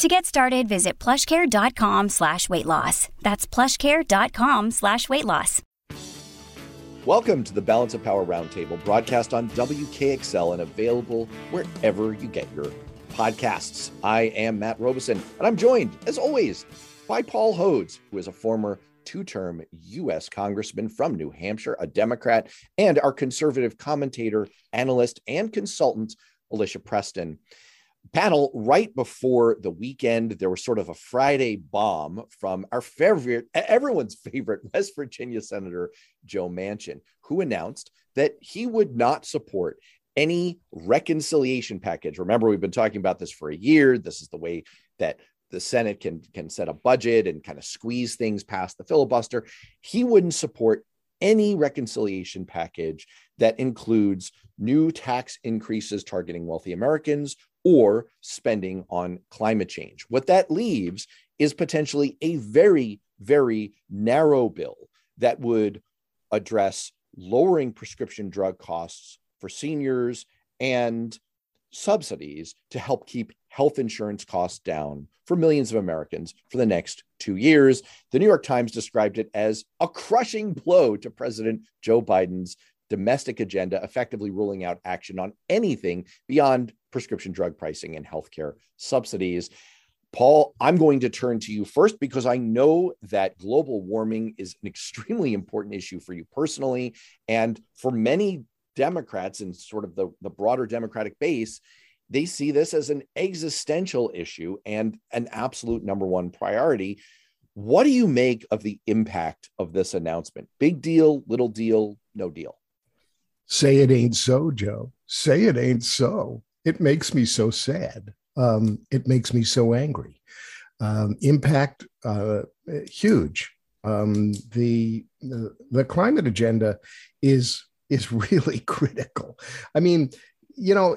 To get started, visit plushcare.com slash weight loss. That's plushcare.com slash weight loss. Welcome to the Balance of Power Roundtable, broadcast on WKXL and available wherever you get your podcasts. I am Matt Robison, and I'm joined, as always, by Paul Hodes, who is a former two term U.S. Congressman from New Hampshire, a Democrat, and our conservative commentator, analyst, and consultant, Alicia Preston panel right before the weekend. There was sort of a Friday bomb from our favorite, everyone's favorite West Virginia Senator Joe Manchin, who announced that he would not support any reconciliation package. Remember, we've been talking about this for a year. This is the way that the Senate can can set a budget and kind of squeeze things past the filibuster. He wouldn't support any reconciliation package that includes new tax increases targeting wealthy Americans or spending on climate change. What that leaves is potentially a very, very narrow bill that would address lowering prescription drug costs for seniors and subsidies to help keep health insurance costs down for millions of Americans for the next two years. The New York Times described it as a crushing blow to President Joe Biden's domestic agenda, effectively ruling out action on anything beyond prescription drug pricing and healthcare subsidies. Paul, I'm going to turn to you first because I know that global warming is an extremely important issue for you personally. And for many Democrats and sort of the, the broader Democratic base, they see this as an existential issue and an absolute number one priority. What do you make of the impact of this announcement? Big deal, little deal, no deal? Say it ain't so, Joe. Say it ain't so. It makes me so sad. Um, it makes me so angry. Um, impact uh, huge. Um, the, the the climate agenda is is really critical. I mean, you know,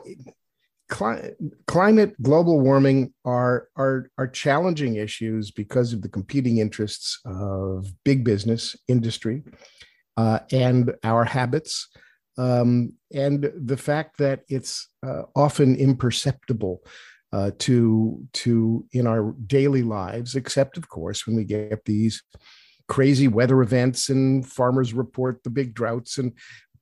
cli- climate, global warming are are are challenging issues because of the competing interests of big business, industry, uh, and our habits um, and the fact that it's uh, often imperceptible uh, to to in our daily lives, except of course when we get these crazy weather events and farmers report the big droughts and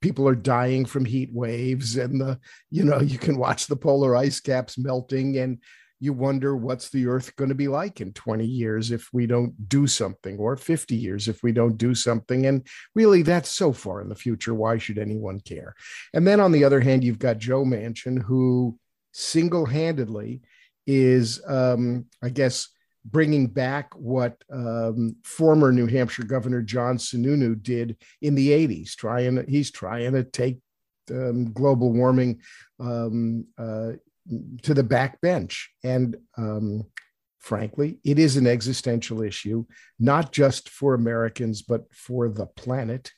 people are dying from heat waves and the you know you can watch the polar ice caps melting and you wonder what's the earth going to be like in 20 years if we don't do something or 50 years if we don't do something. And really that's so far in the future. Why should anyone care? And then on the other hand you've got joe manchin who single-handedly is um, i guess bringing back what um, former new hampshire governor john sununu did in the 80s trying he's trying to take um, global warming um, uh, to the back bench. And um, frankly, it is an existential issue, not just for Americans, but for the planet.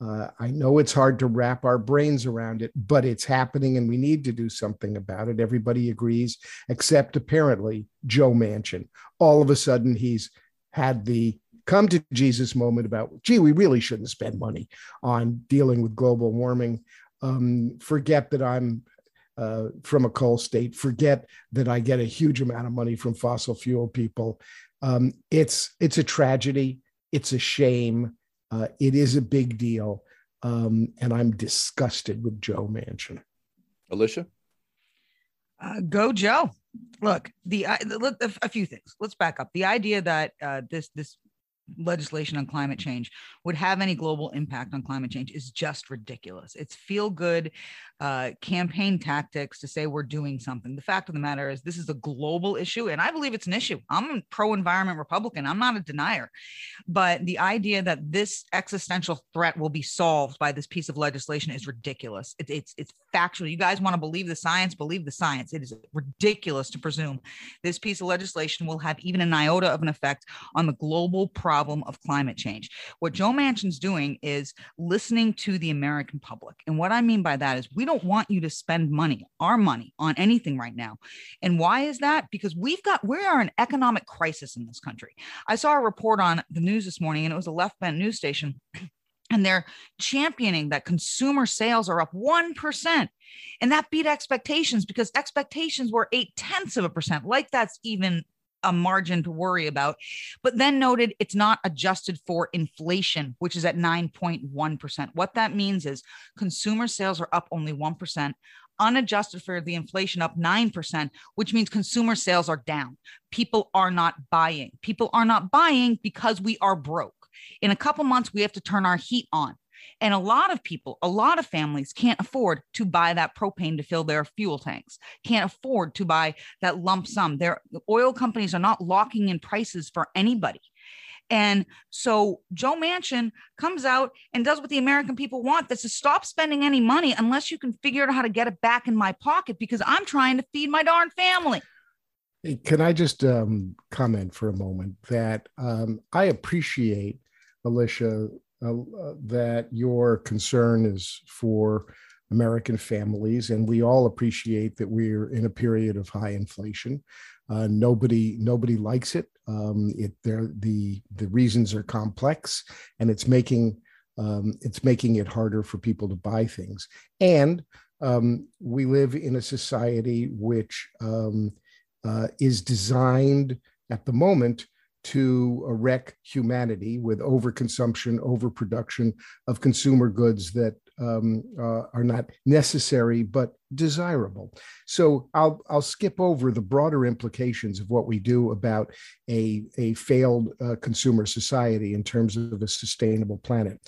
Uh, I know it's hard to wrap our brains around it, but it's happening and we need to do something about it. Everybody agrees, except apparently Joe Manchin. All of a sudden, he's had the come to Jesus moment about, gee, we really shouldn't spend money on dealing with global warming. Um, forget that I'm uh, from a coal state. Forget that I get a huge amount of money from fossil fuel people. Um, it's it's a tragedy. It's a shame. Uh, it is a big deal, um, and I'm disgusted with Joe Manchin. Alicia, uh, go Joe. Look, the, the, a few things. Let's back up. The idea that uh, this this legislation on climate change would have any global impact on climate change is just ridiculous. It's feel good uh, campaign tactics to say we're doing something. The fact of the matter is, this is a global issue, and I believe it's an issue. I'm a pro environment Republican, I'm not a denier. But the idea that this existential threat will be solved by this piece of legislation is ridiculous. It, it's, it's factual. You guys want to believe the science, believe the science. It is ridiculous to presume this piece of legislation will have even an iota of an effect on the global price problem of climate change. What Joe Manchin's doing is listening to the American public. And what I mean by that is we don't want you to spend money, our money, on anything right now. And why is that? Because we've got, we are an economic crisis in this country. I saw a report on the news this morning, and it was a left bent news station. And they're championing that consumer sales are up 1%. And that beat expectations because expectations were eight tenths of a percent. Like that's even a margin to worry about. But then noted it's not adjusted for inflation, which is at 9.1%. What that means is consumer sales are up only 1%, unadjusted for the inflation up 9%, which means consumer sales are down. People are not buying. People are not buying because we are broke. In a couple months, we have to turn our heat on. And a lot of people, a lot of families can't afford to buy that propane to fill their fuel tanks, can't afford to buy that lump sum. Their oil companies are not locking in prices for anybody. And so Joe Manchin comes out and does what the American people want. That's to stop spending any money unless you can figure out how to get it back in my pocket because I'm trying to feed my darn family. Can I just um, comment for a moment that um, I appreciate, Alicia, that your concern is for American families, and we all appreciate that we're in a period of high inflation. Uh, nobody nobody likes it. Um, it the the reasons are complex, and it's making um, it's making it harder for people to buy things. And um, we live in a society which um, uh, is designed at the moment to wreck humanity with overconsumption, overproduction of consumer goods that um, uh, are not necessary but desirable. So I'll I'll skip over the broader implications of what we do about a a failed uh, consumer society in terms of a sustainable planet,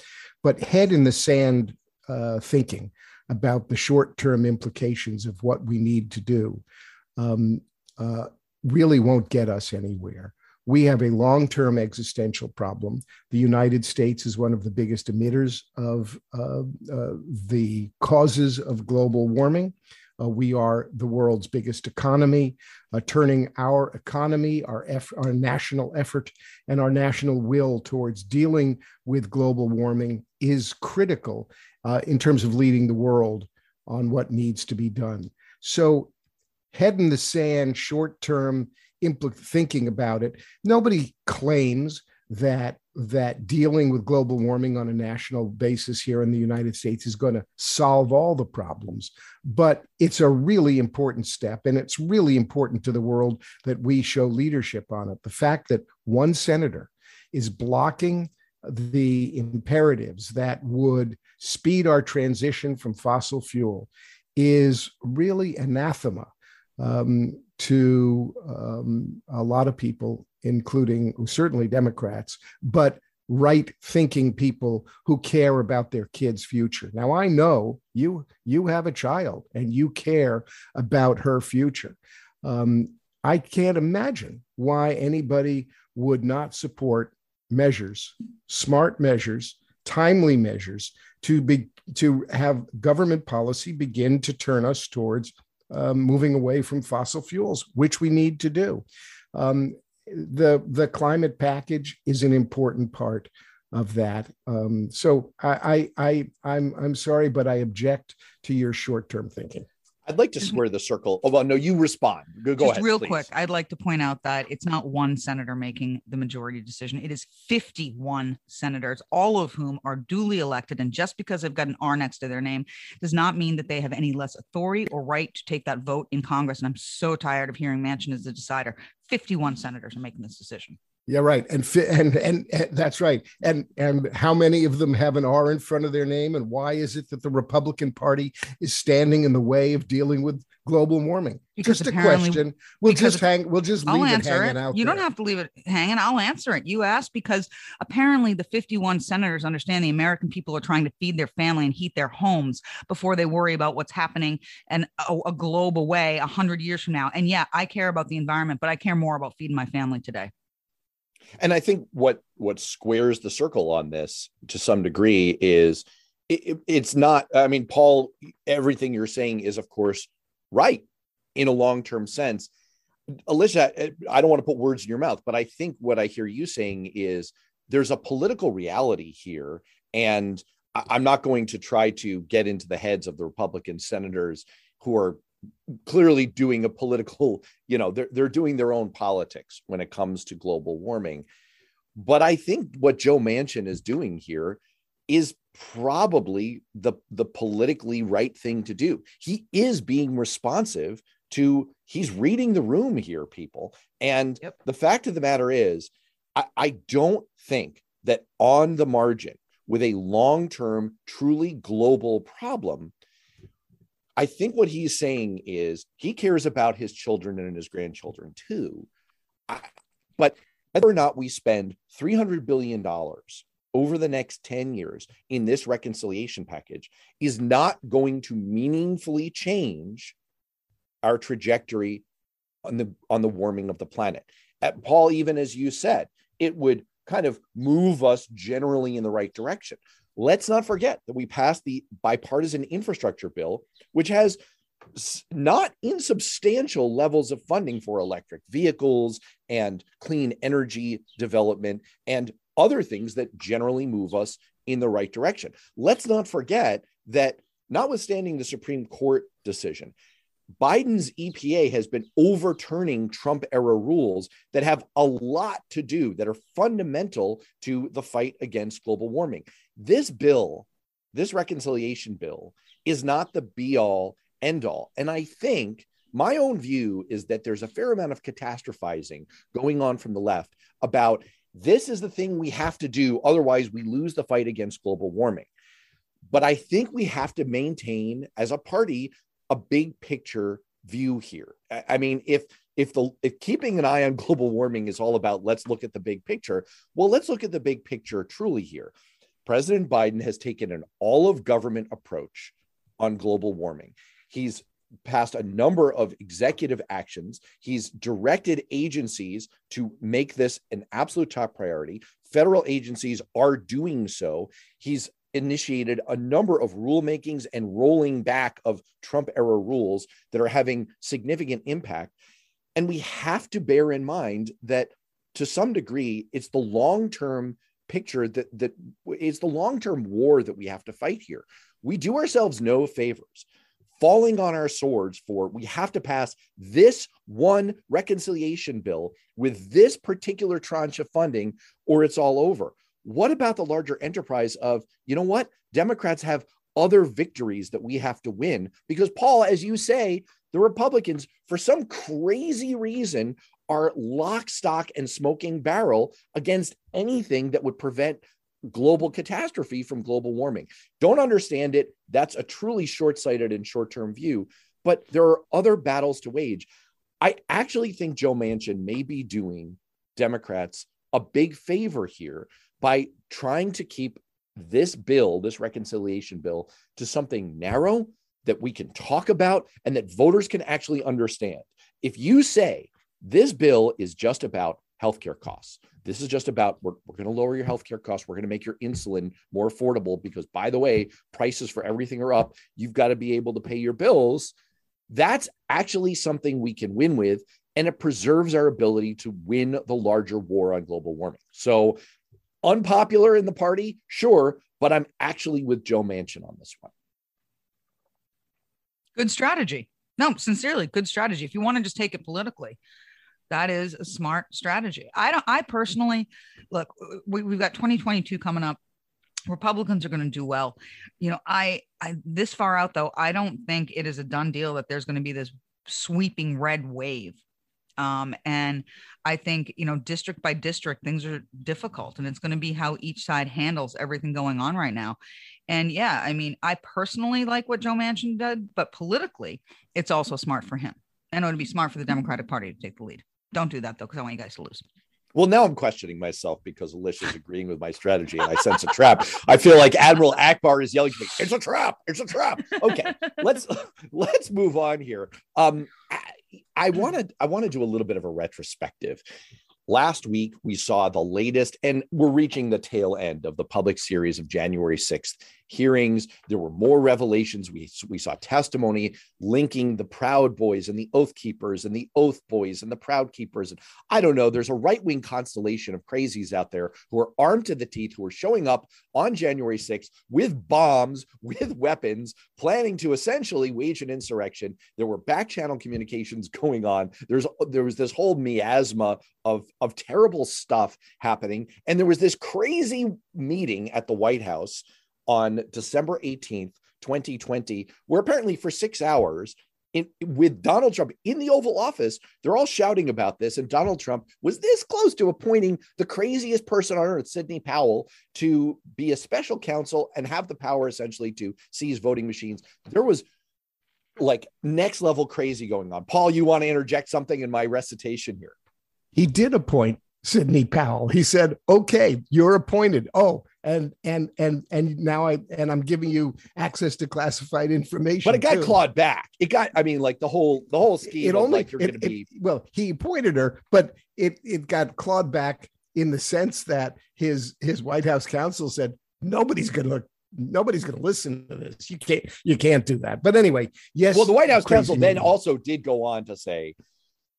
but head in the sand uh, thinking about the short term implications of what we need to do um, uh, really won't get us anywhere we have a long term existential problem. The United States is one of the biggest emitters of uh, uh, the causes of global warming. Uh, we are the world's biggest economy. Uh, turning our economy, our, eff- our national effort, and our national will towards dealing with global warming is critical uh, in terms of leading the world on what needs to be done. So, head in the sand, short term impl- thinking about it. Nobody claims that that dealing with global warming on a national basis here in the United States is going to solve all the problems, but it's a really important step and it's really important to the world that we show leadership on it. The fact that one senator is blocking the imperatives that would speed our transition from fossil fuel is really anathema um, to um, a lot of people, including certainly Democrats, but right thinking people who care about their kids future. Now i know you you have a child and you care about her future. Um, i can't imagine why anybody would not support measures smart measures timely measures to be to have government policy begin to turn us towards um, moving away from fossil fuels, which we need to do. Um, the the climate package is an important part of that. Um, so I, I I I'm I'm sorry, but I object to your short term thinking. I'd like to mm-hmm. square the circle. Oh, well, no, you respond. Go, go Just ahead. Real please. quick, I'd like to point out that it's not one senator making the majority decision. It is 51 senators, all of whom are duly elected. And just because they've got an R next to their name does not mean that they have any less authority or right to take that vote in Congress. And I'm so tired of hearing Manchin as the decider. 51 senators are making this decision. Yeah, right. And, and and and that's right. And and how many of them have an R in front of their name? And why is it that the Republican Party is standing in the way of dealing with global warming? Because just a question. We'll just hang. We'll just leave I'll it hanging it. out. You there. don't have to leave it hanging. I'll answer it. You asked because apparently the 51 senators understand the American people are trying to feed their family and heat their homes before they worry about what's happening and a, a globe away a hundred years from now. And yeah, I care about the environment, but I care more about feeding my family today. And I think what what squares the circle on this to some degree is it, it's not. I mean, Paul, everything you're saying is, of course, right in a long term sense. Alicia, I don't want to put words in your mouth, but I think what I hear you saying is there's a political reality here. And I'm not going to try to get into the heads of the Republican senators who are clearly doing a political, you know, they're, they're doing their own politics when it comes to global warming. But I think what Joe Manchin is doing here is probably the, the politically right thing to do. He is being responsive to, he's reading the room here, people. And yep. the fact of the matter is, I, I don't think that on the margin, with a long term, truly global problem, I think what he's saying is he cares about his children and his grandchildren too. I, but whether or not we spend $300 billion over the next 10 years in this reconciliation package is not going to meaningfully change our trajectory on the on the warming of the planet. At Paul, even as you said, it would kind of move us generally in the right direction. Let's not forget that we passed the bipartisan infrastructure bill, which has not insubstantial levels of funding for electric vehicles and clean energy development and other things that generally move us in the right direction. Let's not forget that, notwithstanding the Supreme Court decision, Biden's EPA has been overturning Trump era rules that have a lot to do, that are fundamental to the fight against global warming. This bill, this reconciliation bill, is not the be all end all. And I think my own view is that there's a fair amount of catastrophizing going on from the left about this is the thing we have to do. Otherwise, we lose the fight against global warming. But I think we have to maintain as a party a big picture view here. I mean, if if the if keeping an eye on global warming is all about let's look at the big picture, well, let's look at the big picture truly here. President Biden has taken an all of government approach on global warming. He's passed a number of executive actions. He's directed agencies to make this an absolute top priority. Federal agencies are doing so. He's initiated a number of rulemakings and rolling back of Trump era rules that are having significant impact. And we have to bear in mind that to some degree, it's the long term picture that that it's the long term war that we have to fight here. We do ourselves no favors falling on our swords for we have to pass this one reconciliation bill with this particular tranche of funding or it's all over. What about the larger enterprise of, you know what? Democrats have other victories that we have to win because, Paul, as you say, the Republicans, for some crazy reason, are lock, stock, and smoking barrel against anything that would prevent global catastrophe from global warming. Don't understand it. That's a truly short sighted and short term view. But there are other battles to wage. I actually think Joe Manchin may be doing Democrats a big favor here by trying to keep this bill, this reconciliation bill, to something narrow that we can talk about and that voters can actually understand. If you say this bill is just about healthcare costs, this is just about we're, we're going to lower your healthcare costs, we're going to make your insulin more affordable because, by the way, prices for everything are up. You've got to be able to pay your bills. That's actually something we can win with and it preserves our ability to win the larger war on global warming. So Unpopular in the party, sure, but I'm actually with Joe Manchin on this one. Good strategy. No, sincerely, good strategy. If you want to just take it politically, that is a smart strategy. I don't, I personally look, we, we've got 2022 coming up. Republicans are going to do well. You know, I, I, this far out though, I don't think it is a done deal that there's going to be this sweeping red wave um, and I think, you know, district by district, things are difficult and it's going to be how each side handles everything going on right now. And yeah, I mean, I personally like what Joe Manchin did, but politically, it's also smart for him. And it would be smart for the Democratic Party to take the lead. Don't do that though, because I want you guys to lose. Well, now I'm questioning myself because Alicia's agreeing with my strategy and I sense a trap. I feel like Admiral Ackbar is yelling to me, it's a trap, it's a trap. Okay, let's let's move on here. Um, I want to I want to do a little bit of a retrospective. Last week, we saw the latest, and we're reaching the tail end of the public series of January 6th hearings. There were more revelations. We, we saw testimony linking the Proud Boys and the Oath Keepers and the Oath Boys and the Proud Keepers. And I don't know, there's a right wing constellation of crazies out there who are armed to the teeth, who are showing up on January 6th with bombs, with weapons, planning to essentially wage an insurrection. There were back channel communications going on. There's there was this whole miasma of, of terrible stuff happening. And there was this crazy meeting at the White House on December 18th, 2020, where apparently for six hours, in, with Donald Trump in the Oval Office, they're all shouting about this. And Donald Trump was this close to appointing the craziest person on earth, Sidney Powell, to be a special counsel and have the power essentially to seize voting machines. There was like next level crazy going on. Paul, you want to interject something in my recitation here? He did appoint Sidney Powell. He said, "Okay, you're appointed." Oh, and and and and now I and I'm giving you access to classified information. But it got too. clawed back. It got. I mean, like the whole the whole scheme. It only like you're going to be. well, he appointed her, but it it got clawed back in the sense that his his White House counsel said nobody's going to look. nobody's going to listen to this. You can't you can't do that. But anyway, yes. well, the White House counsel then also did go on to say,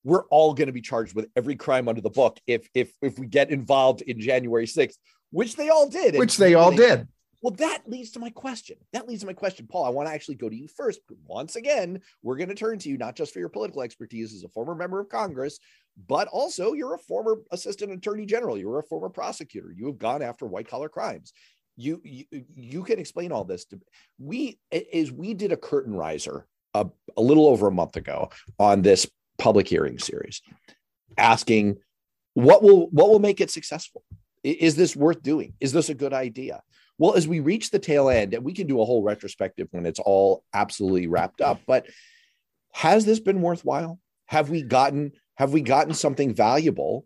"We're all going to be charged with every crime under the book if if if we get involved in January 6th," which they all did. Which they all did. Well, that leads to my question. That leads to my question, Paul. I want to actually go to you first. Once again, we're going to turn to you not just for your political expertise as a former member of Congress, but also you're a former assistant attorney general. You're a former prosecutor. You have gone after white collar crimes. You, you you can explain all this to we is we did a curtain riser a, a little over a month ago on this public hearing series, asking what will what will make it successful. Is this worth doing? Is this a good idea? Well, as we reach the tail end, and we can do a whole retrospective when it's all absolutely wrapped up, but has this been worthwhile? Have we gotten have we gotten something valuable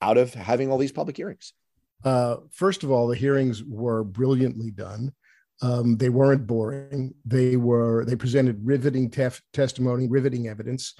out of having all these public hearings? Uh, first of all, the hearings were brilliantly done. Um, they weren't boring. They were. They presented riveting tef- testimony, riveting evidence.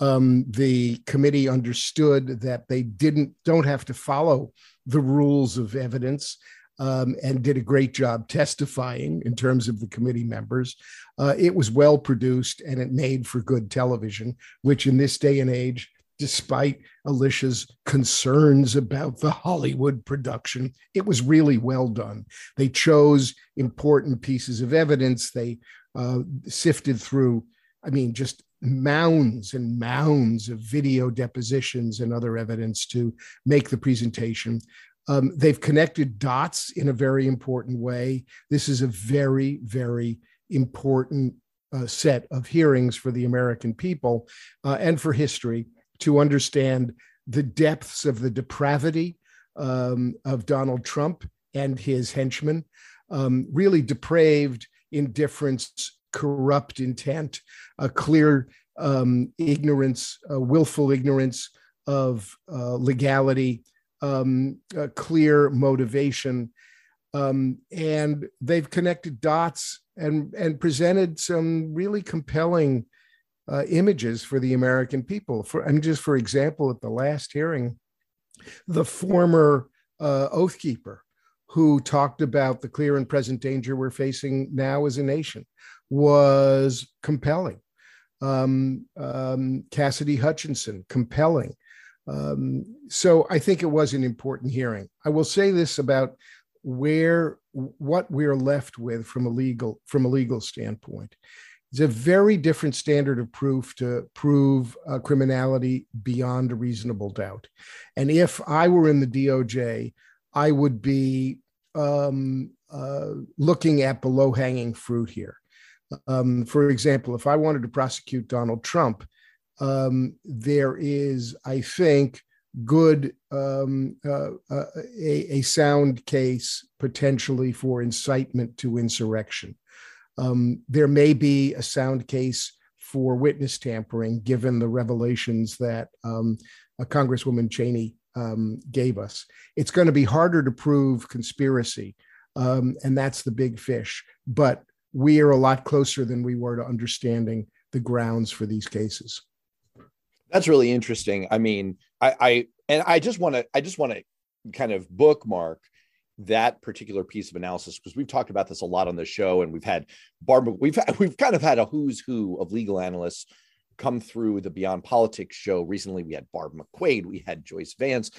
Um, the committee understood that they didn't don't have to follow the rules of evidence, um, and did a great job testifying in terms of the committee members. Uh, it was well produced and it made for good television, which in this day and age, despite Alicia's concerns about the Hollywood production. It was really well done. They chose important pieces of evidence. They uh, sifted through, I mean, just mounds and mounds of video depositions and other evidence to make the presentation. Um, they've connected dots in a very important way. This is a very, very important uh, set of hearings for the American people uh, and for history to understand the depths of the depravity um, of Donald Trump and his henchmen, um, really depraved indifference, corrupt intent, a clear um, ignorance, uh, willful ignorance of uh, legality, um, a clear motivation. Um, and they've connected dots and, and presented some really compelling uh, images for the American people. For and just for example, at the last hearing, the former uh, oath keeper who talked about the clear and present danger we're facing now as a nation was compelling. Um, um, Cassidy Hutchinson, compelling. Um, so I think it was an important hearing. I will say this about where what we're left with from a legal from a legal standpoint. It's a very different standard of proof to prove uh, criminality beyond a reasonable doubt. And if I were in the DOJ, I would be um, uh, looking at the low hanging fruit here. Um, for example, if I wanted to prosecute Donald Trump, um, there is, I think, good um, uh, uh, a, a sound case potentially for incitement to insurrection. Um, there may be a sound case for witness tampering, given the revelations that um, Congresswoman Cheney um, gave us. It's going to be harder to prove conspiracy, and that's the big fish. But we are a lot closer than we were to understanding the grounds for these cases. That's really interesting. I mean, I, I and I just want to I just want to kind of bookmark that particular piece of analysis because we've talked about this a lot on the show and we've had Barbara we've we've kind of had a who's who of legal analysts come through the Beyond Politics show recently we had Barb McQuade we had Joyce Vance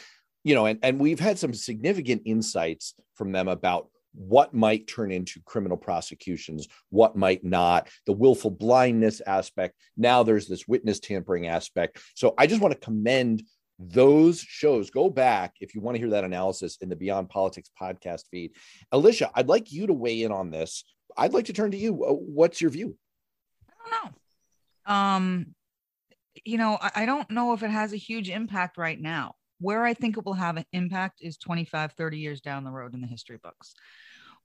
you know and and we've had some significant insights from them about what might turn into criminal prosecutions, what might not, the willful blindness aspect. Now there's this witness tampering aspect. So I just want to commend those shows. Go back if you want to hear that analysis in the beyond politics podcast feed. Alicia i'd like you to weigh in on this. I'd like to turn to you. Uh, what's your view? I don't know. Um you know I, I don't know if it has a huge impact right now. Where i think it will have an impact is 25 30 years down the road in the history books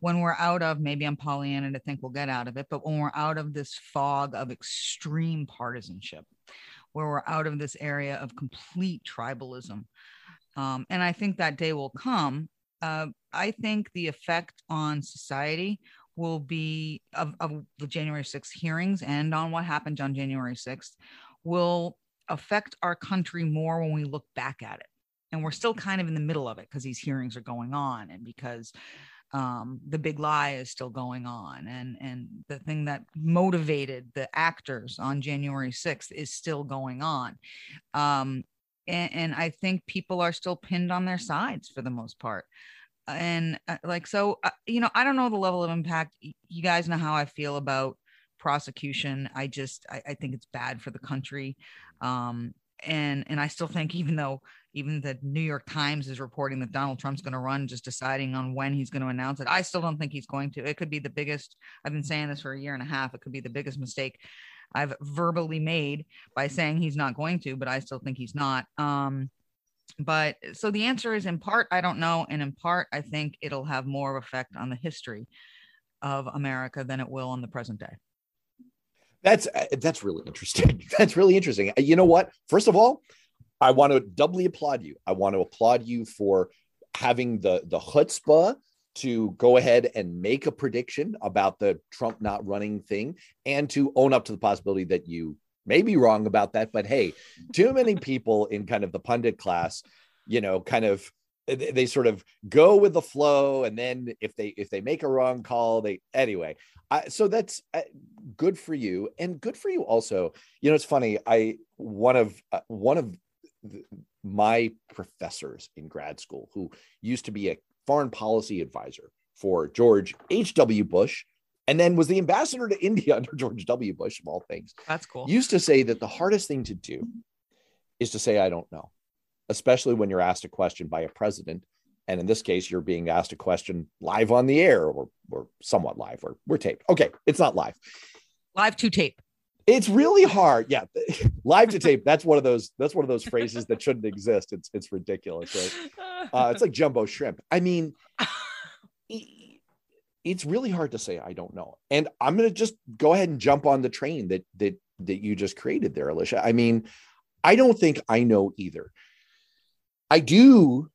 when we're out of maybe i'm pollyanna to think we'll get out of it but when we're out of this fog of extreme partisanship where we're out of this area of complete tribalism. Um, and I think that day will come. Uh, I think the effect on society will be of, of the January 6th hearings and on what happened on January 6th will affect our country more when we look back at it. And we're still kind of in the middle of it because these hearings are going on and because um, the big lie is still going on and and the thing that motivated the actors on january 6th is still going on. Um, and, and i think people are still pinned on their sides for the most part. And uh, like so uh, you know i don't know the level of impact. You guys know how i feel about prosecution. I just i, I think it's bad for the country. Um, and and i still think even though even the New York Times is reporting that Donald Trump's going to run, just deciding on when he's going to announce it. I still don't think he's going to. It could be the biggest, I've been saying this for a year and a half. It could be the biggest mistake I've verbally made by saying he's not going to, but I still think he's not. Um, but so the answer is in part, I don't know. And in part, I think it'll have more of effect on the history of America than it will on the present day. That's that's really interesting. That's really interesting. You know what? First of all, I want to doubly applaud you. I want to applaud you for having the the chutzpah to go ahead and make a prediction about the Trump not running thing and to own up to the possibility that you may be wrong about that. But hey, too many people in kind of the pundit class, you know, kind of they sort of go with the flow and then if they if they make a wrong call they anyway I, so that's uh, good for you and good for you also you know it's funny i one of uh, one of my professors in grad school who used to be a foreign policy advisor for George H.W. Bush and then was the ambassador to India under George W. Bush, of all things. That's cool. Used to say that the hardest thing to do is to say, I don't know, especially when you're asked a question by a president. And in this case, you're being asked a question live on the air or, or somewhat live, or we're taped. Okay, it's not live. Live to tape. It's really hard. Yeah. Live to tape. That's one of those, that's one of those phrases that shouldn't exist. It's it's ridiculous, right? Uh, it's like jumbo shrimp. I mean, it's really hard to say I don't know. And I'm gonna just go ahead and jump on the train that that that you just created there, Alicia. I mean, I don't think I know either. I do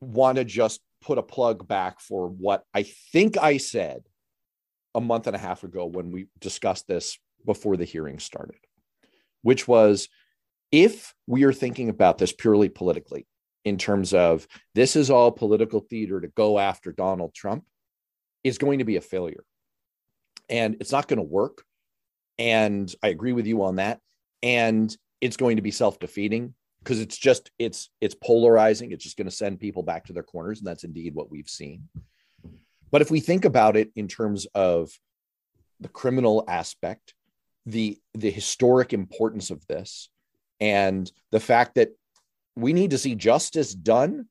want to just put a plug back for what I think I said a month and a half ago when we discussed this before the hearing started, which was if we are thinking about this purely politically, in terms of this is all political theater to go after Donald Trump, is going to be a failure. And it's not going to work. And I agree with you on that. And it's going to be self-defeating because it's just it's it's polarizing. It's just going to send people back to their corners. And that's indeed what we've seen. But if we think about it in terms of the criminal aspect the the historic importance of this and the fact that we need to see justice done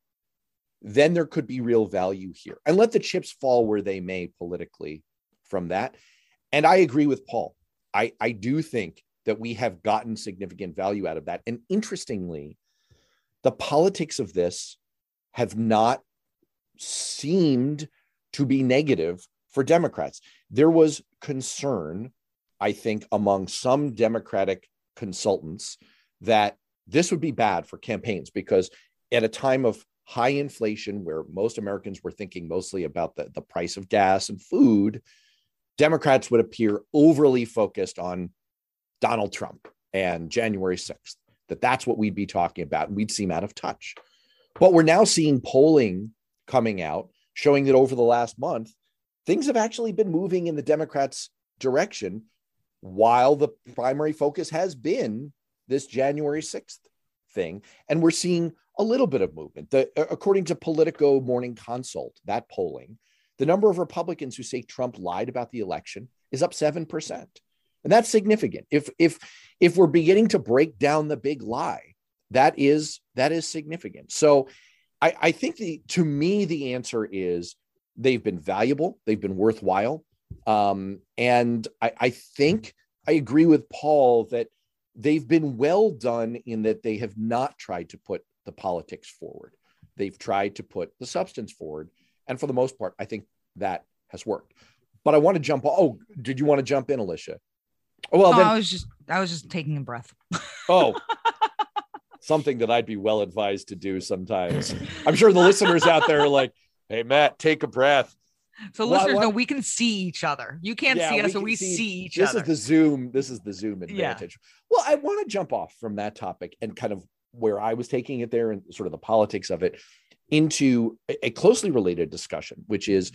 then there could be real value here. And let the chips fall where they may politically from that. And i agree with paul. I i do think that we have gotten significant value out of that. And interestingly the politics of this have not seemed to be negative for democrats. There was concern I think, among some Democratic consultants that this would be bad for campaigns because at a time of high inflation, where most Americans were thinking mostly about the, the price of gas and food, Democrats would appear overly focused on Donald Trump and January 6th. that that's what we'd be talking about and we'd seem out of touch. But we're now seeing polling coming out showing that over the last month, things have actually been moving in the Democrats' direction while the primary focus has been this January 6th thing. And we're seeing a little bit of movement. The, according to Politico Morning Consult, that polling, the number of Republicans who say Trump lied about the election is up 7%. And that's significant. If if if we're beginning to break down the big lie, that is that is significant. So I, I think the to me the answer is they've been valuable, they've been worthwhile. Um, and I, I think I agree with Paul that they've been well done in that they have not tried to put the politics forward. They've tried to put the substance forward. And for the most part, I think that has worked. But I want to jump. Oh, did you want to jump in, Alicia? Oh, well, oh, then, I was just I was just taking a breath. oh, something that I'd be well advised to do sometimes. I'm sure the listeners out there are like, "Hey, Matt, take a breath." So listeners what? know we can see each other. You can't yeah, see us, we so we see, see each this other. This is the Zoom. This is the Zoom advantage. Yeah. Well, I want to jump off from that topic and kind of where I was taking it there and sort of the politics of it into a closely related discussion, which is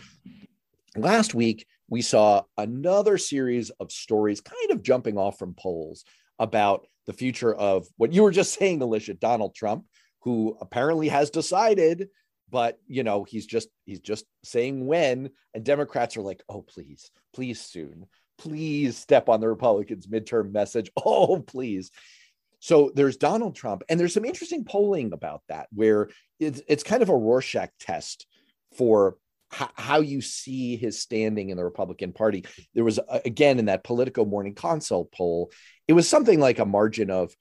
last week we saw another series of stories kind of jumping off from polls about the future of what you were just saying, Alicia, Donald Trump, who apparently has decided but you know he's just he's just saying when and democrats are like oh please please soon please step on the republicans midterm message. Oh please. So there's donald trump and there's some interesting polling about that where it's, it's kind of a rorschach test for how you see his standing in the republican party. There was again in that politico morning consult poll it was something like a margin of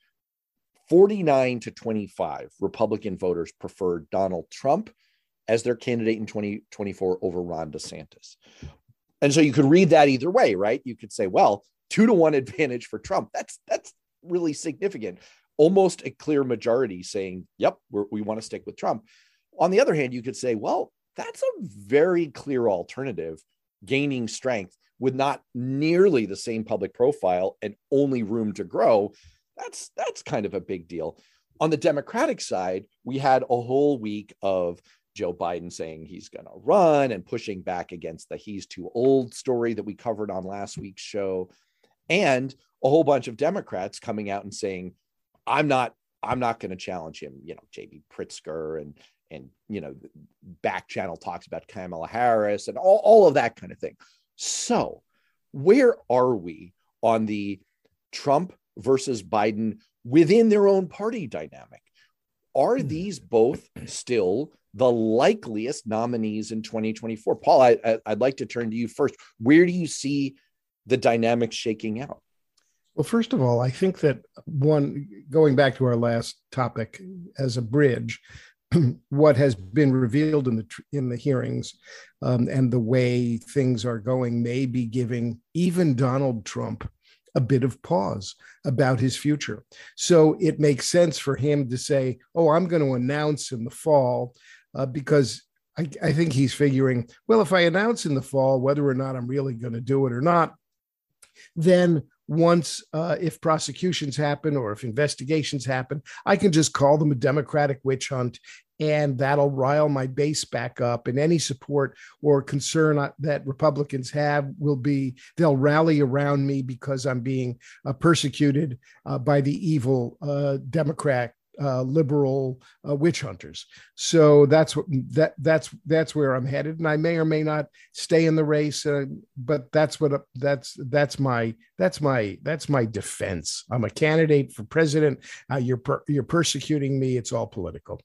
49 to 25 Republican voters preferred Donald Trump as their candidate in 2024 over Ron DeSantis. And so you could read that either way, right? You could say, well, two to one advantage for Trump. That's that's really significant. Almost a clear majority saying, yep, we want to stick with Trump. On the other hand, you could say, well, that's a very clear alternative gaining strength with not nearly the same public profile and only room to grow that's that's kind of a big deal. On the Democratic side, we had a whole week of Joe Biden saying he's going to run and pushing back against the he's too old story that we covered on last week's show and a whole bunch of Democrats coming out and saying I'm not I'm not going to challenge him, you know, JB Pritzker and and you know back channel talks about Kamala Harris and all, all of that kind of thing. So, where are we on the Trump versus Biden within their own party dynamic. Are hmm. these both still the likeliest nominees in 2024? Paul, I, would like to turn to you first. Where do you see the dynamics shaking out? Well, first of all, I think that one, going back to our last topic as a bridge, what has been revealed in the in the hearings um, and the way things are going may be giving even Donald Trump a bit of pause about his future. So it makes sense for him to say, Oh, I'm going to announce in the fall, uh, because I, I think he's figuring, well, if I announce in the fall, whether or not I'm really going to do it or not, then once uh, if prosecutions happen or if investigations happen i can just call them a democratic witch hunt and that'll rile my base back up. And any support or concern that Republicans have will be they'll rally around me because I'm being uh, persecuted uh, by the evil uh, Democrat. Uh, liberal uh, witch hunters. So that's what that that's that's where I'm headed, and I may or may not stay in the race, uh, but that's what that's that's my that's my that's my defense. I'm a candidate for president. you're per, you're persecuting me. It's all political.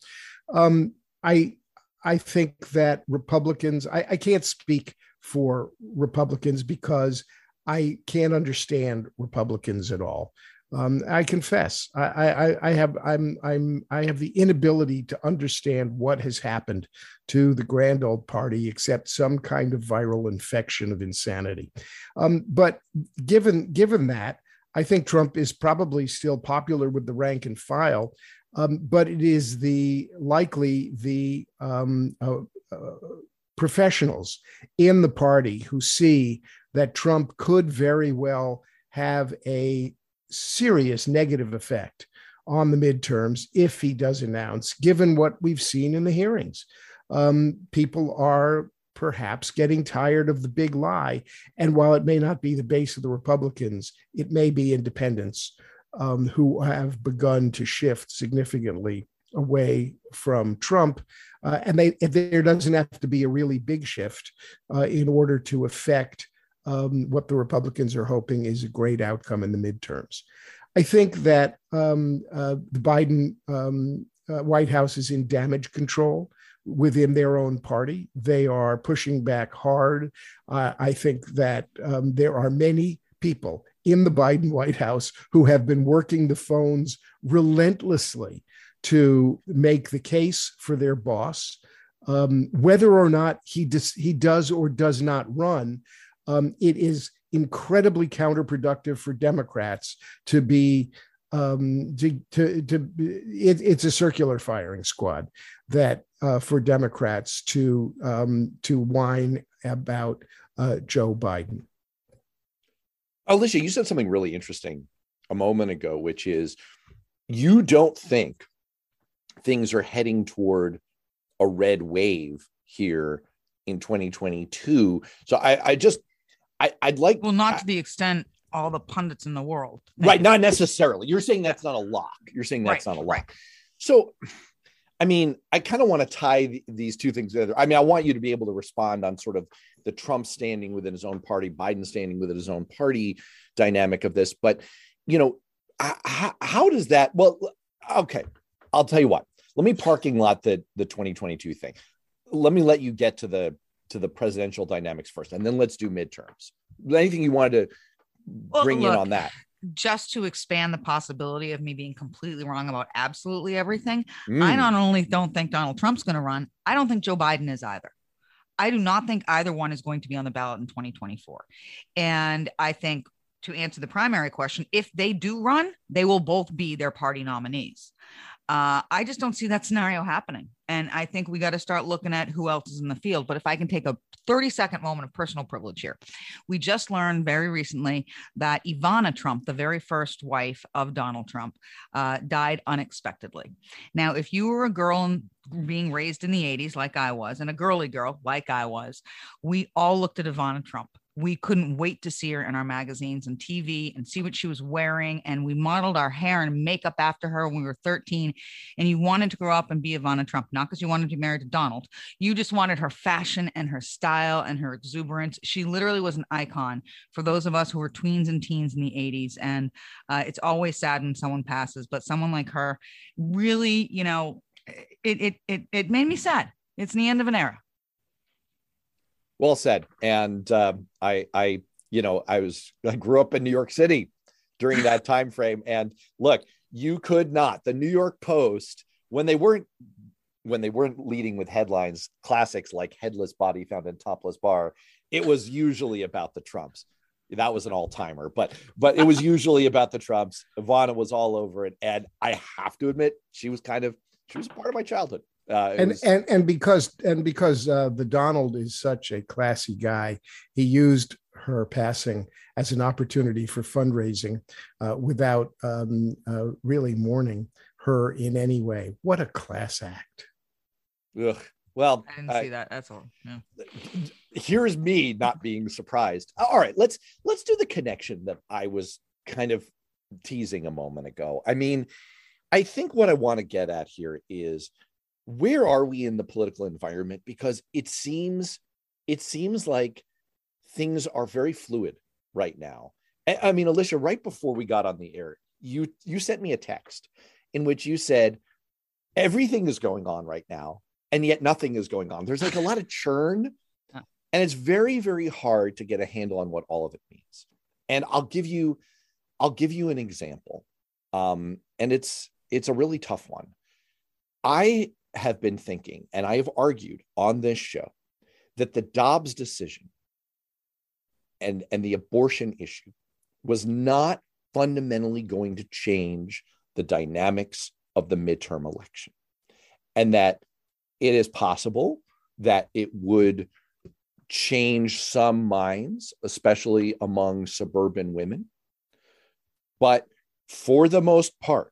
Um, I I think that Republicans. I, I can't speak for Republicans because I can't understand Republicans at all. Um, I confess, I, I, I, have I'm I'm I have the inability to understand what has happened to the grand old party, except some kind of viral infection of insanity. Um, but given given that, I think Trump is probably still popular with the rank and file, um, but it is the likely the um, uh, uh, professionals in the party who see that Trump could very well have a serious negative effect on the midterms if he does announce, given what we've seen in the hearings. Um, people are perhaps getting tired of the big lie. And while it may not be the base of the Republicans, it may be independents um, who have begun to shift significantly away from Trump. Uh, and they, there doesn't have to be a really big shift uh, in order to affect um, what the Republicans are hoping is a great outcome in the midterms. I think that um, uh, the Biden um, uh, White House is in damage control within their own party. They are pushing back hard. I think that um, there are many people in the Biden White House who have been working the phones relentlessly to make the case for their boss. Um, whether or not he, dis- he does or does not run, um, it is incredibly counterproductive for Democrats to be um, to, to, to it, it's a circular firing squad that uh, for Democrats to um, to whine about uh, Joe Biden. Alicia, you said something really interesting a moment ago, which is you don't think things are heading toward a red wave here in 2022. So I, I just I, would like well, not to the extent all the pundits in the world. Right, not necessarily. You're saying that's not a lock. You're saying that's right, not a lock. Right. So, I mean, I kind of want to tie th- these two things together. I mean, I want you to be able to respond on sort of the Trump standing within his own party, Biden standing within his own party dynamic of this. But, you know, how, how does that? Well, okay, I'll tell you what. Let me parking lot the the 2022 thing. Let me let you get to the to the presidential dynamics first, and then let's do midterms. Anything you wanted to well, bring look, in on that? Just to expand the possibility of me being completely wrong about absolutely everything, mm. I not only don't think Donald Trump's going to run, I don't think Joe Biden is either. I do not think either one is going to be on the ballot in 2024. And I think to answer the primary question, if they do run, they will both be their party nominees. Uh, I just don't see that scenario happening. And I think we got to start looking at who else is in the field. But if I can take a 30 second moment of personal privilege here, we just learned very recently that Ivana Trump, the very first wife of Donald Trump, uh, died unexpectedly. Now, if you were a girl being raised in the 80s, like I was, and a girly girl, like I was, we all looked at Ivana Trump we couldn't wait to see her in our magazines and TV and see what she was wearing. And we modeled our hair and makeup after her when we were 13. And you wanted to grow up and be Ivana Trump, not because you wanted to be married to Donald. You just wanted her fashion and her style and her exuberance. She literally was an icon for those of us who were tweens and teens in the 80s. And uh, it's always sad when someone passes, but someone like her really, you know, it, it, it, it made me sad. It's the end of an era. Well said. And uh, I, I, you know, I was, I grew up in New York City during that time frame, and look, you could not. The New York Post, when they weren't, when they weren't leading with headlines, classics like "Headless Body Found in Topless Bar," it was usually about the Trumps. That was an all timer, but but it was usually about the Trumps. Ivana was all over it, and I have to admit, she was kind of she was part of my childhood. Uh, and, was... and and because and because uh, the Donald is such a classy guy, he used her passing as an opportunity for fundraising uh, without um, uh, really mourning her in any way. What a class act! Ugh. Well, I didn't see that. That's all. Yeah. Here's me not being surprised. All right, let's let's do the connection that I was kind of teasing a moment ago. I mean, I think what I want to get at here is where are we in the political environment? Because it seems it seems like things are very fluid right now. I mean alicia right before we got on the air you you sent me a text in which you said everything is going on right now and yet nothing is going on. There's like a lot of churn and it's very very hard to get a handle on what all of it means. And i'll give you i'll give you an example um and it's it's a really tough one. I have been thinking, and I have argued on this show, that the Dobbs decision and, and the abortion issue was not fundamentally going to change the dynamics of the midterm election. And that it is possible that it would change some minds, especially among suburban women. But for the most part,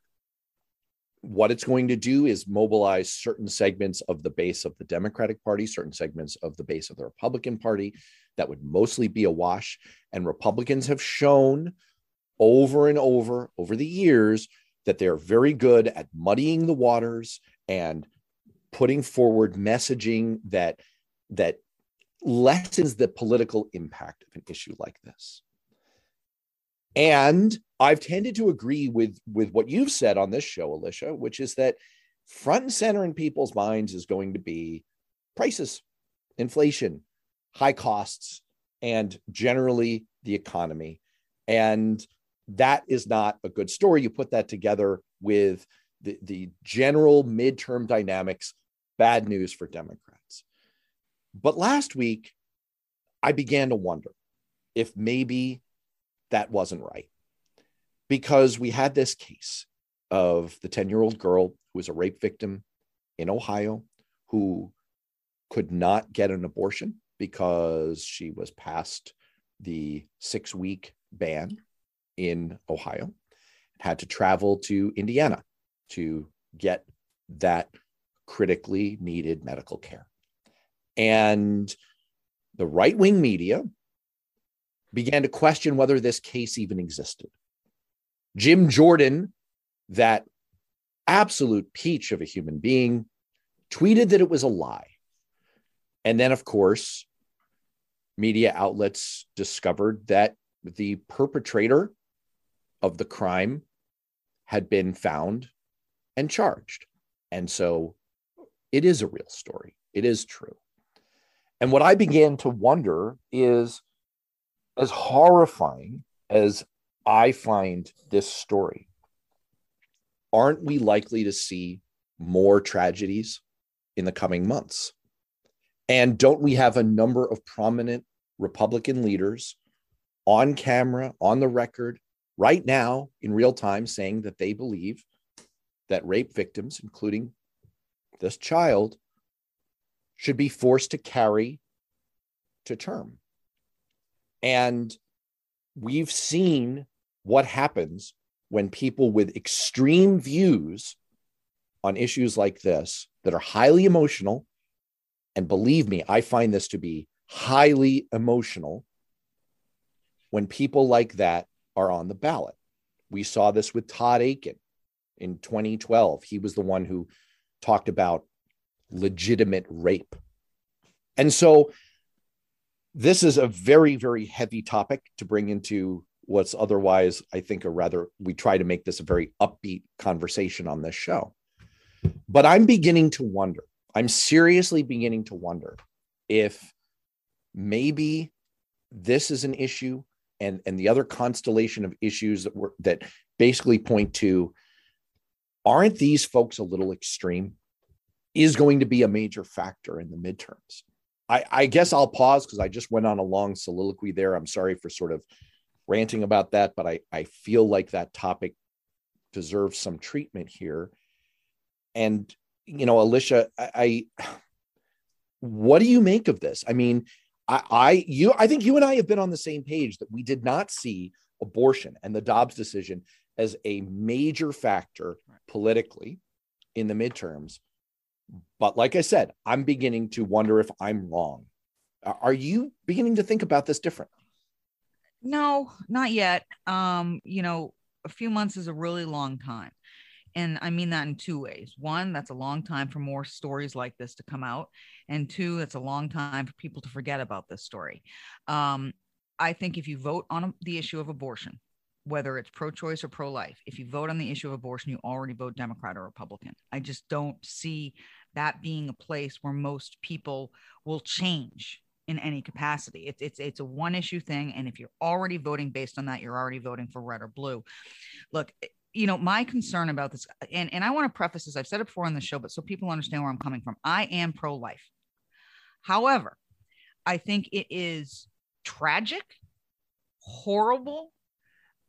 what it's going to do is mobilize certain segments of the base of the Democratic Party, certain segments of the base of the Republican Party that would mostly be a wash. And Republicans have shown over and over over the years that they're very good at muddying the waters and putting forward messaging that that lessens the political impact of an issue like this. And I've tended to agree with with what you've said on this show, Alicia, which is that front and center in people's minds is going to be prices, inflation, high costs, and generally the economy. And that is not a good story. You put that together with the, the general midterm dynamics, bad news for Democrats. But last week, I began to wonder if maybe that wasn't right because we had this case of the 10 year old girl who was a rape victim in Ohio who could not get an abortion because she was past the six week ban in Ohio, had to travel to Indiana to get that critically needed medical care. And the right wing media began to question whether this case even existed. Jim Jordan, that absolute peach of a human being, tweeted that it was a lie. And then, of course, media outlets discovered that the perpetrator of the crime had been found and charged. And so it is a real story. It is true. And what I began to wonder is as horrifying as I find this story, aren't we likely to see more tragedies in the coming months? And don't we have a number of prominent Republican leaders on camera, on the record, right now in real time saying that they believe that rape victims, including this child, should be forced to carry to term. And we've seen what happens when people with extreme views on issues like this that are highly emotional, and believe me, I find this to be highly emotional when people like that are on the ballot. We saw this with Todd Akin in 2012. He was the one who talked about legitimate rape. And so this is a very, very heavy topic to bring into what's otherwise, I think, a rather, we try to make this a very upbeat conversation on this show. But I'm beginning to wonder, I'm seriously beginning to wonder if maybe this is an issue and and the other constellation of issues that were that basically point to aren't these folks a little extreme is going to be a major factor in the midterms i i guess i'll pause because i just went on a long soliloquy there. I'm sorry for sort of ranting about that but i i feel like that topic deserves some treatment here. And you know alicia I, I what do you make of this? I mean I, I you I think you and I have been on the same page that we did not see abortion and the Dobbs decision as a major factor politically in the midterms. But like I said, I'm beginning to wonder if I'm wrong. Are you beginning to think about this differently? No, not yet. Um, you know, a few months is a really long time. And I mean that in two ways. One, that's a long time for more stories like this to come out. And two, it's a long time for people to forget about this story. Um, I think if you vote on the issue of abortion, whether it's pro choice or pro life, if you vote on the issue of abortion, you already vote Democrat or Republican. I just don't see that being a place where most people will change in any capacity. It's it's it's a one issue thing, and if you're already voting based on that, you're already voting for red or blue. Look, eh, you know, my concern about this, and, and I want to preface this, I've said it before on the show, but so people understand where I'm coming from. I am pro life. However, I think it is tragic, horrible,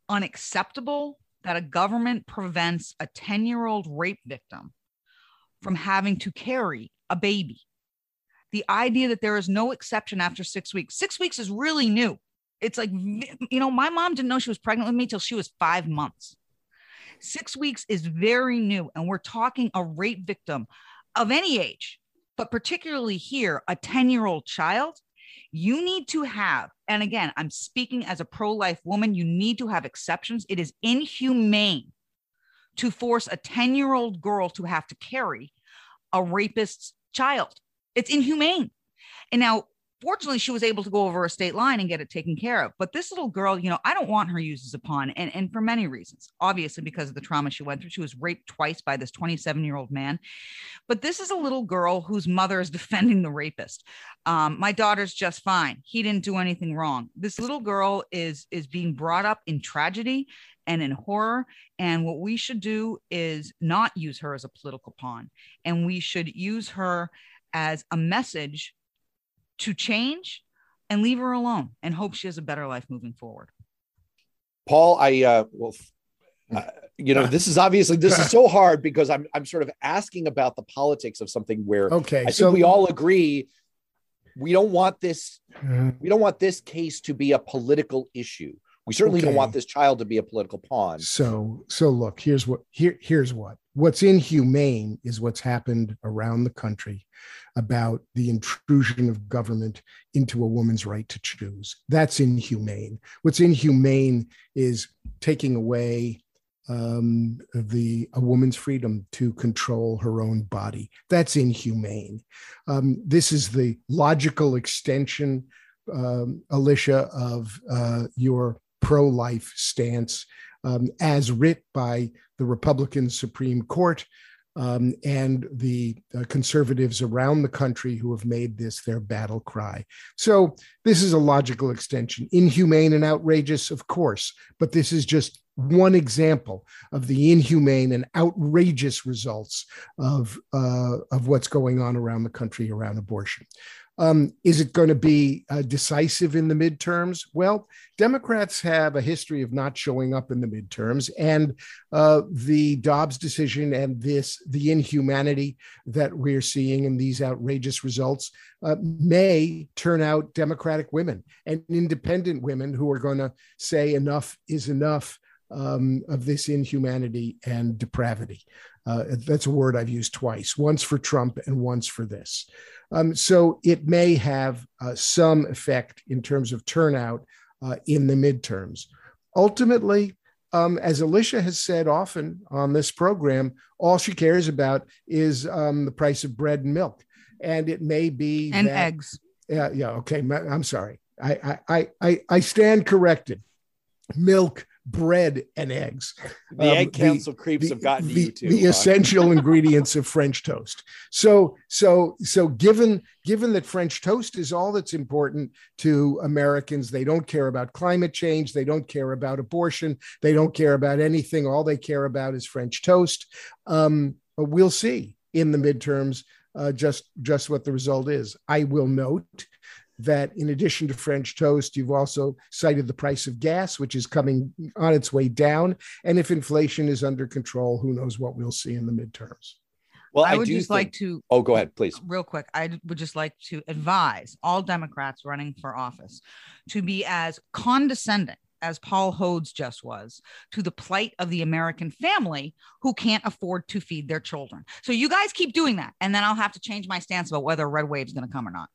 unacceptable that a government prevents a 10 year old rape victim from having to carry a baby. The idea that there is no exception after six weeks, six weeks is really new. It's like, you know, my mom didn't know she was pregnant with me till she was five months Six weeks is very new, and we're talking a rape victim of any age, but particularly here, a 10 year old child. You need to have, and again, I'm speaking as a pro life woman, you need to have exceptions. It is inhumane to force a 10 year old girl to have to carry a rapist's child. It's inhumane. And now fortunately she was able to go over a state line and get it taken care of but this little girl you know i don't want her used as a pawn and, and for many reasons obviously because of the trauma she went through she was raped twice by this 27 year old man but this is a little girl whose mother is defending the rapist um, my daughter's just fine he didn't do anything wrong this little girl is is being brought up in tragedy and in horror. And what we should do is not use her as a political pawn, and we should use her as a message to change and leave her alone and hope she has a better life moving forward. Paul, I uh, well, uh, you know, this is obviously this is so hard because I'm I'm sort of asking about the politics of something where okay, I so think we all agree we don't want this mm-hmm. we don't want this case to be a political issue. We certainly okay. don't want this child to be a political pawn. So so look, here's what here here's what what's inhumane is what's happened around the country about the intrusion of government into a woman's right to choose. That's inhumane. What's inhumane is taking away um, the a woman's freedom to control her own body. That's inhumane. Um, this is the logical extension, um, Alicia, of uh, your pro-life stance um, as writ by the Republican Supreme Court um, and the uh, conservatives around the country who have made this their battle cry. So, this is a logical extension. Inhumane and outrageous, of course, but this is just one example of the inhumane and outrageous results of, uh, of what's going on around the country around abortion. Um, is it going to be uh, decisive in the midterms? Well, Democrats have a history of not showing up in the midterms, and uh, the Dobbs decision and this the inhumanity that we're seeing in these outrageous results uh, may turn out Democratic women and independent women who are going to say enough is enough um, of this inhumanity and depravity. Uh, that's a word I've used twice, once for Trump and once for this. Um, so it may have uh, some effect in terms of turnout uh, in the midterms. Ultimately, um, as Alicia has said often on this program, all she cares about is um, the price of bread and milk. And it may be and that, eggs. Yeah, yeah. Okay, I'm sorry. I I I I stand corrected. Milk bread and eggs. The um, egg council the, creeps the, have gotten the, you too. The essential ingredients of French toast. So, so, so given given that French toast is all that's important to Americans, they don't care about climate change, they don't care about abortion, they don't care about anything. All they care about is French toast. Um, we'll see in the midterms uh, just just what the result is. I will note that in addition to French toast, you've also cited the price of gas, which is coming on its way down. And if inflation is under control, who knows what we'll see in the midterms. Well, I, I would just think... like to. Oh, go ahead, please. Real quick. I would just like to advise all Democrats running for office to be as condescending as Paul Hodes just was to the plight of the American family who can't afford to feed their children. So you guys keep doing that. And then I'll have to change my stance about whether a red wave is going to come or not.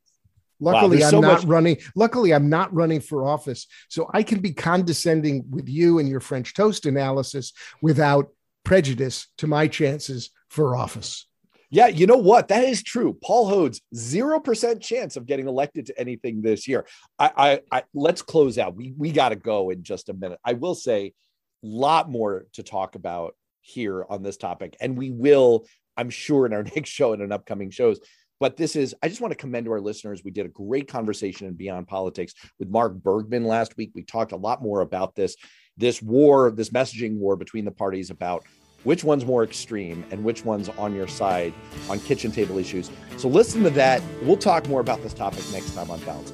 Luckily, wow, I'm so not much- running. Luckily, I'm not running for office, so I can be condescending with you and your French toast analysis without prejudice to my chances for office. Yeah, you know what? That is true. Paul Hodes zero percent chance of getting elected to anything this year. I, I, I let's close out. We we got to go in just a minute. I will say, a lot more to talk about here on this topic, and we will, I'm sure, in our next show and in upcoming shows. But this is, I just want to commend to our listeners. We did a great conversation in Beyond Politics with Mark Bergman last week. We talked a lot more about this, this war, this messaging war between the parties about which one's more extreme and which one's on your side on kitchen table issues. So listen to that. We'll talk more about this topic next time on Balance.